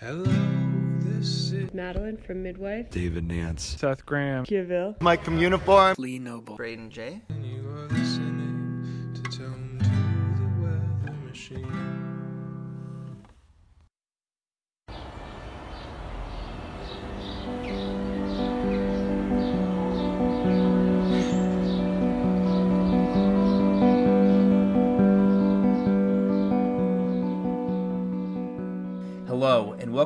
Hello, this is Madeline from Midwife. David Nance. Seth Graham. Kiville. Mike from Uniform. Lee Noble. Braden J. and you are listening to Tome to the Weather Machine.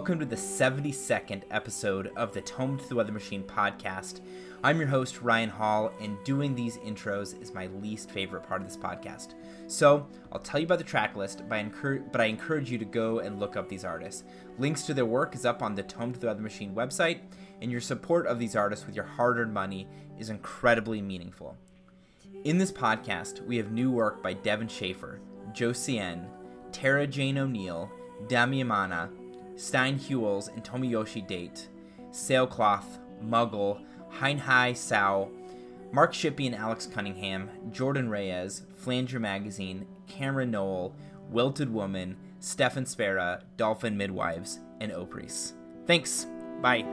Welcome to the 72nd episode of the Tome to the Weather Machine podcast. I'm your host, Ryan Hall, and doing these intros is my least favorite part of this podcast. So, I'll tell you about the track list, but I, encourage, but I encourage you to go and look up these artists. Links to their work is up on the Tome to the Weather Machine website, and your support of these artists with your hard earned money is incredibly meaningful. In this podcast, we have new work by Devin Shaffer, Joe Cien, Tara Jane O'Neil, Dami Amana, Stijn Huwels and Tomoyoshi Date, Sailcloth, Muggle, Hyunhye Seo, Mark Shippy and Alex Cunningham, Jordan Reyes, Flanger Magazine, Cameron Knowler, Wilted Woman, Stefan Spera, Dolphin Midwives, and Opris. Thanks. Bye.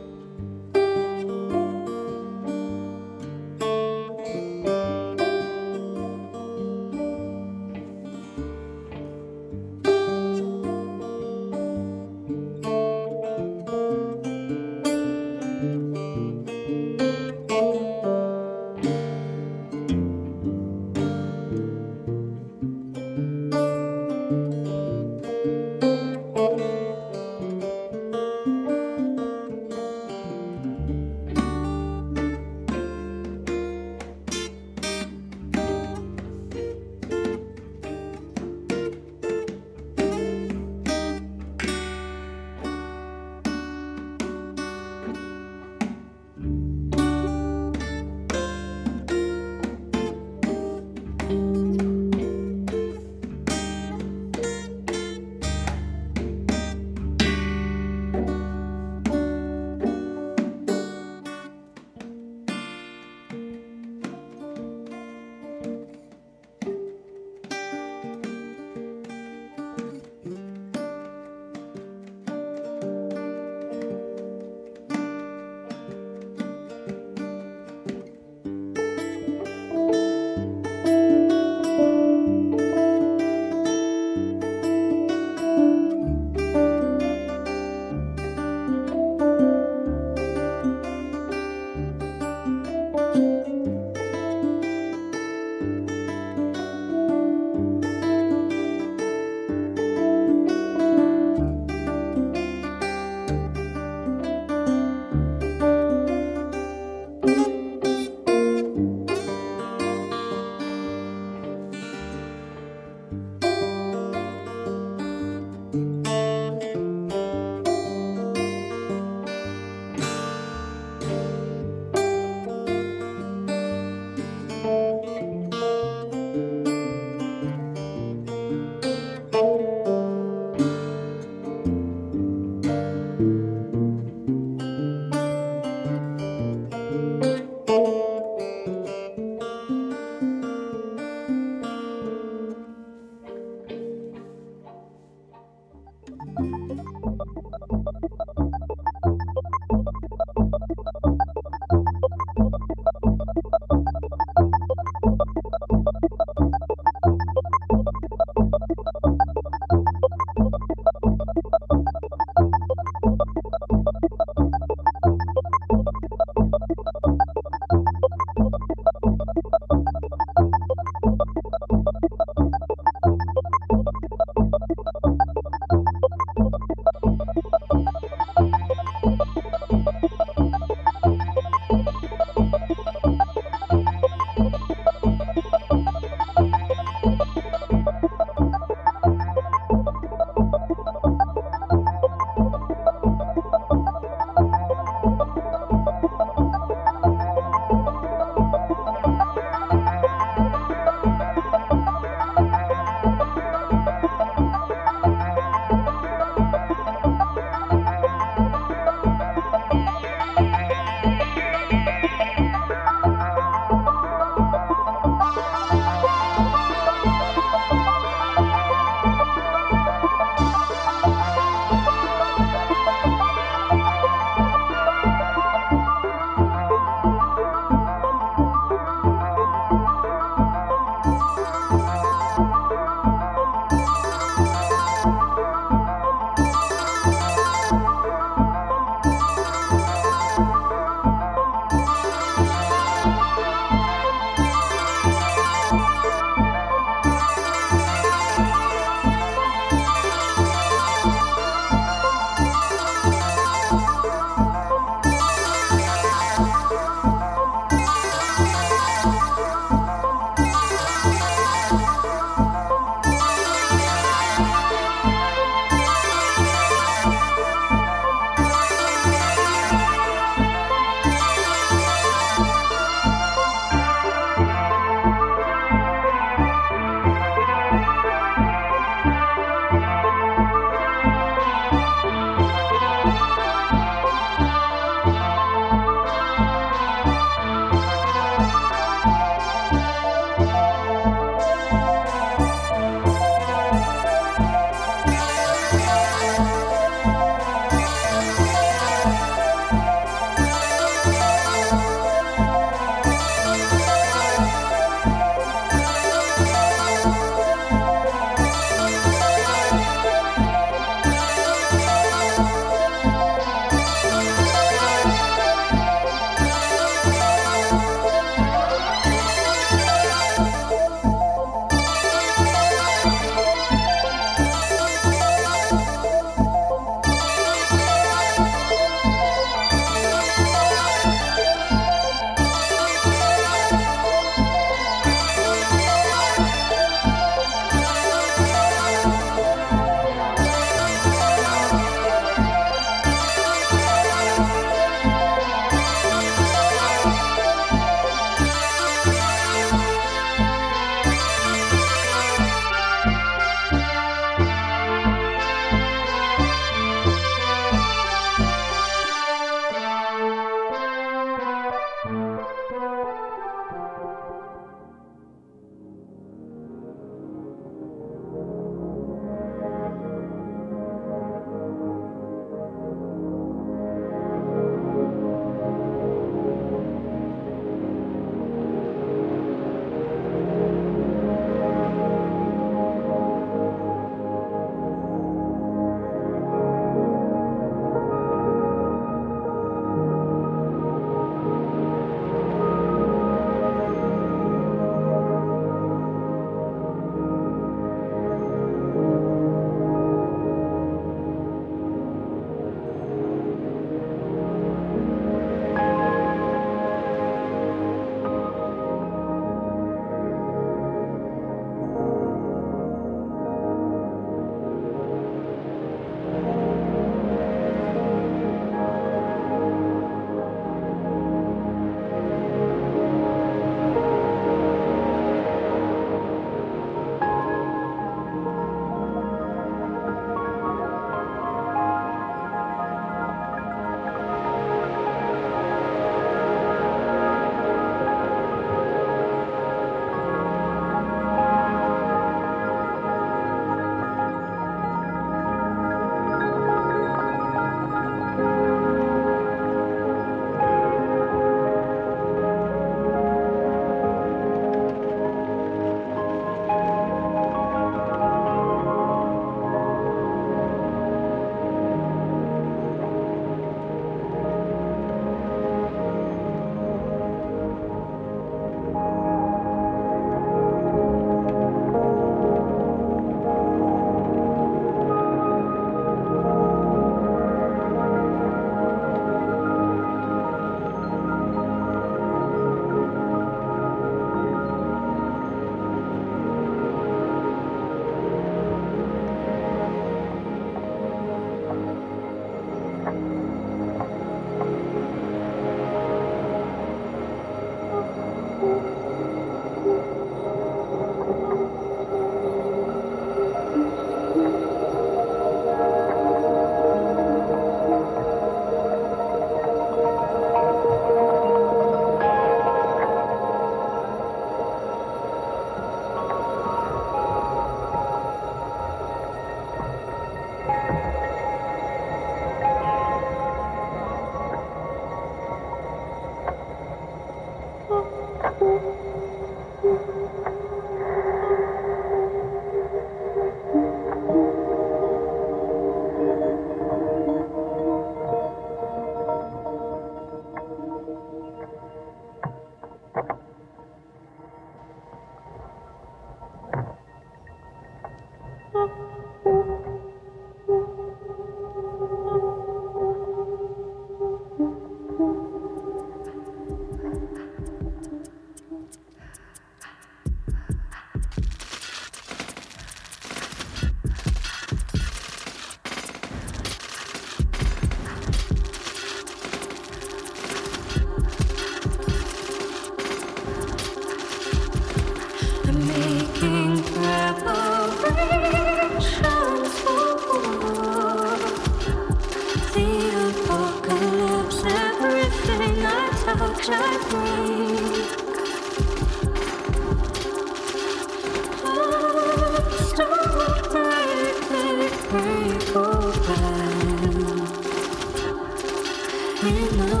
In the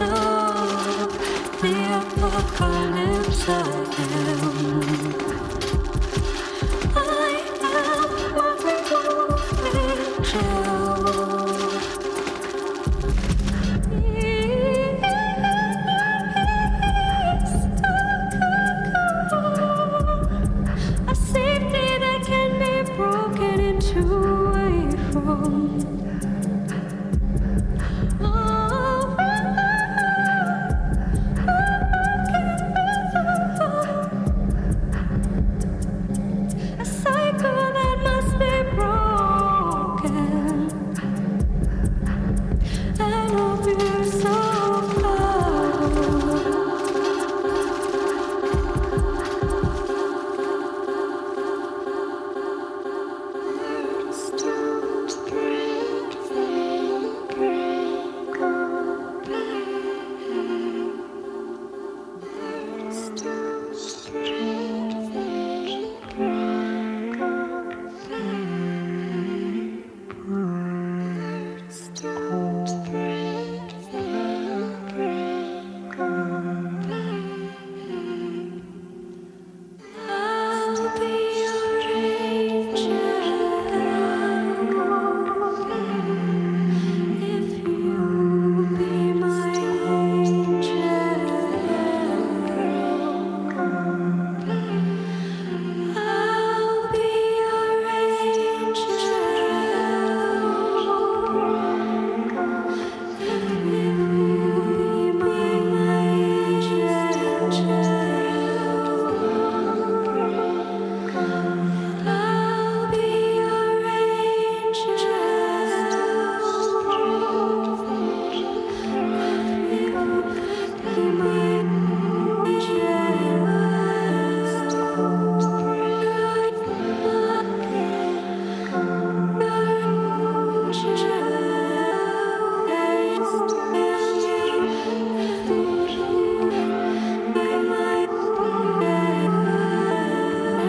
of apocalypse again.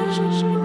Shh, shh.